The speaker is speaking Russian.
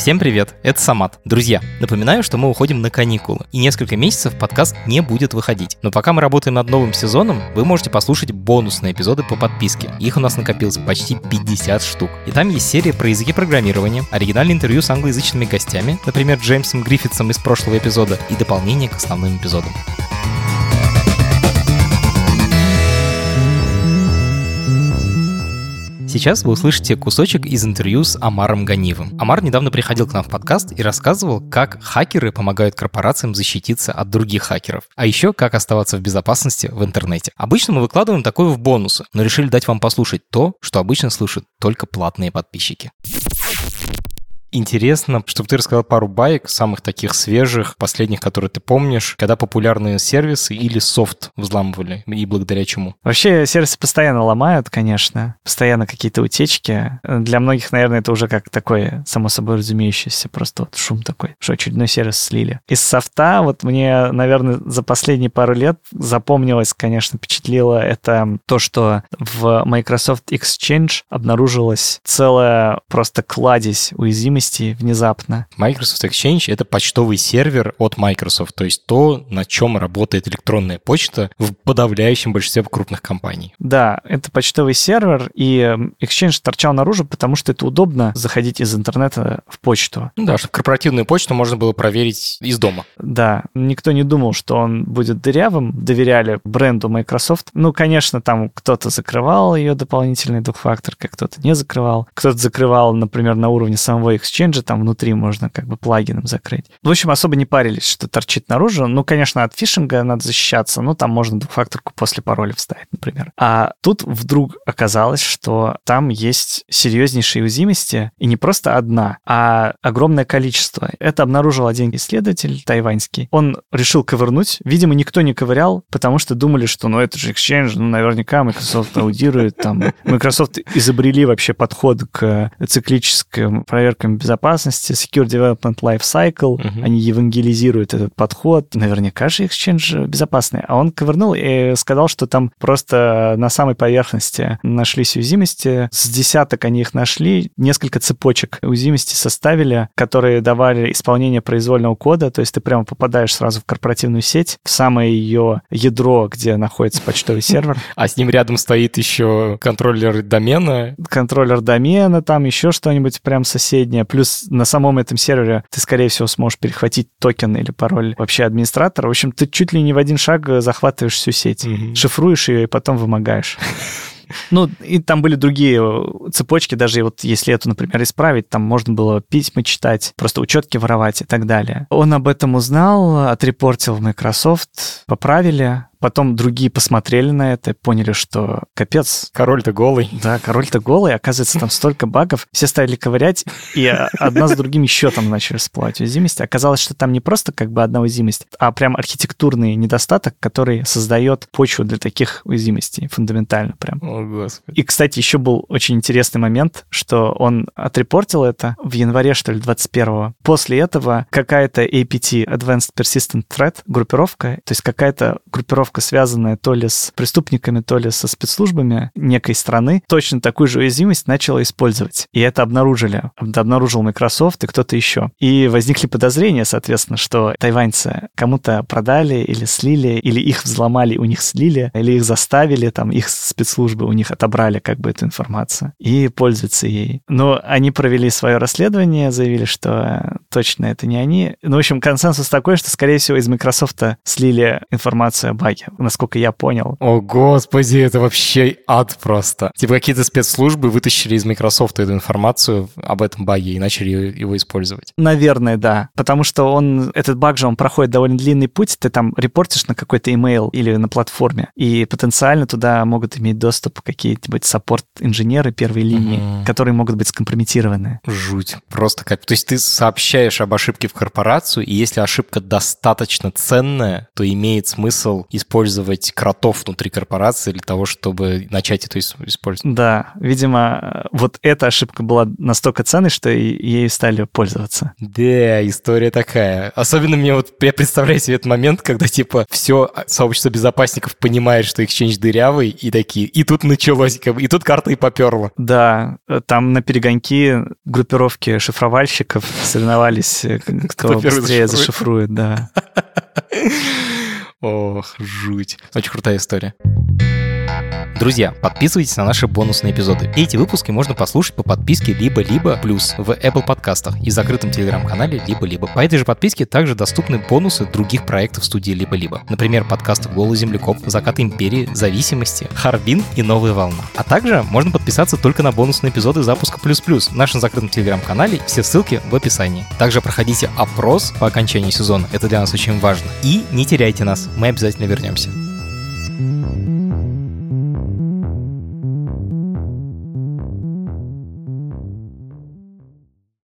Всем привет, это Самат. Друзья, напоминаю, что мы уходим на каникулы, и несколько месяцев подкаст не будет выходить. Но пока мы работаем над новым сезоном, вы можете послушать бонусные эпизоды по подписке. Их у нас накопилось почти 50 штук. И там есть серия про языки программирования, оригинальное интервью с англоязычными гостями, например, Джеймсом Гриффитсом из прошлого эпизода, и дополнение к основным эпизодам. Сейчас вы услышите кусочек из интервью с Амаром Ганиевым. Амар недавно приходил к нам в подкаст и рассказывал, как хакеры помогают корпорациям защититься от других хакеров, а еще как оставаться в безопасности в интернете. Обычно мы выкладываем такое в бонусы, но решили дать вам послушать то, что обычно слушают только платные подписчики. Интересно, чтобы ты рассказал пару баек, самых таких свежих, последних, которые ты помнишь, когда популярные сервисы или софт взламывали, и благодаря чему? Вообще, сервисы постоянно ломают, конечно, постоянно какие-то утечки. Для многих, наверное, это уже как такое, само собой разумеющееся, просто вот шум такой, что очередной сервис слили. Из софта вот мне, наверное, за последние пару лет запомнилось, конечно, впечатлило это то, что в Microsoft Exchange обнаружилась целая просто кладезь уязвимостей уязвимости внезапно. Microsoft Exchange — это почтовый сервер от Microsoft, то есть то, на чем работает электронная почта в подавляющем большинстве крупных компаний. Да, это почтовый сервер, и Exchange торчал наружу, потому что это удобно заходить из интернета в почту. Ну да, чтобы корпоративную почту можно было проверить из дома. Да, никто не думал, что он будет дырявым, доверяли бренду Microsoft. Ну, конечно, там кто-то закрывал ее дополнительной двухфакторкой, кто-то не закрывал. Кто-то закрывал, например, на уровне самого Exchange, Exchange там внутри можно как бы плагином закрыть. В общем, особо не парились, что торчит наружу. Ну, конечно, от фишинга надо защищаться, но там можно двухфакторку после пароля вставить, например. А тут вдруг оказалось, что там есть серьезнейшие уязвимости, и не просто одна, а огромное количество. Это обнаружил один исследователь тайваньский. Он решил ковырнуть. Видимо, никто не ковырял, потому что думали, что ну это же Exchange, ну наверняка Microsoft аудирует. Там. Microsoft изобрели вообще подход к циклическим проверкам безопасности, Secure Development Life Cycle, uh-huh. они евангелизируют этот подход. Наверняка же Exchange безопасный. А он ковырнул и сказал, что там просто на самой поверхности нашлись уязвимости. С десяток они их нашли, несколько цепочек уязвимости составили, которые давали исполнение произвольного кода, то есть ты прямо попадаешь сразу в корпоративную сеть, в самое ее ядро, где находится почтовый сервер. А с ним рядом стоит еще контроллер домена. Контроллер домена, там еще что-нибудь прям соседнее. Плюс на самом этом сервере ты, скорее всего, сможешь перехватить токен или пароль вообще администратора. В общем, ты чуть ли не в один шаг захватываешь всю сеть, mm-hmm. шифруешь ее и потом вымогаешь. Ну, и там были другие э, цепочки, даже вот если эту, например, исправить, там можно было письма читать, просто учетки воровать и так далее. Он об этом узнал, отрепортил в Microsoft, поправили, Потом другие посмотрели на это, поняли, что капец. Король-то голый. Да, король-то голый. Оказывается, там столько багов. Все стали ковырять, и одна за другим еще там начали всплывать уязвимости. Оказалось, что там не просто как бы одна уязвимость, а прям архитектурный недостаток, который создает почву для таких уязвимостей. Фундаментально прям. О, Господи. И, кстати, еще был очень интересный момент, что он отрепортил это в январе, что ли, 21-го. После этого какая-то APT, Advanced Persistent Threat, группировка, то есть какая-то группировка группировка, связанная то ли с преступниками, то ли со спецслужбами некой страны, точно такую же уязвимость начала использовать. И это обнаружили. Обнаружил Microsoft и кто-то еще. И возникли подозрения, соответственно, что тайваньцы кому-то продали или слили, или их взломали, у них слили, или их заставили, там, их спецслужбы у них отобрали как бы эту информацию и пользуются ей. Но они провели свое расследование, заявили, что точно это не они. Ну, в общем, консенсус такой, что, скорее всего, из Microsoft слили информацию о баге насколько я понял. О, господи, это вообще ад просто. Типа какие-то спецслужбы вытащили из Microsoft эту информацию об этом баге и начали его использовать. Наверное, да. Потому что он, этот баг же, он проходит довольно длинный путь. Ты там репортишь на какой-то email или на платформе, и потенциально туда могут иметь доступ какие-нибудь саппорт-инженеры первой линии, угу. которые могут быть скомпрометированы. Жуть. Просто как... То есть ты сообщаешь об ошибке в корпорацию, и если ошибка достаточно ценная, то имеет смысл использовать использовать кротов внутри корпорации для того, чтобы начать это использовать. Да, видимо, вот эта ошибка была настолько ценной, что ею стали пользоваться. Да, история такая. Особенно мне вот, я представляю себе этот момент, когда типа все сообщество безопасников понимает, что Exchange дырявый, и такие, и тут началось, и тут карта и поперла. Да, там на перегонки группировки шифровальщиков соревновались, э, кто, кто быстрее зашифрует, да. Ох, жуть. Очень крутая история. Друзья, подписывайтесь на наши бонусные эпизоды. Эти выпуски можно послушать по подписке либо-либо плюс в Apple подкастах и закрытом телеграм-канале либо-либо. По этой же подписке также доступны бонусы других проектов студии либо-либо. Например, подкасты «Голый землекоп», «Закат империи», «Зависимости», «Харбин» и «Новая волна». А также можно подписаться только на бонусные эпизоды запуска «Плюс-плюс» в нашем закрытом телеграм-канале. Все ссылки в описании. Также проходите опрос по окончании сезона. Это для нас очень важно. И не теряйте нас. Мы обязательно вернемся.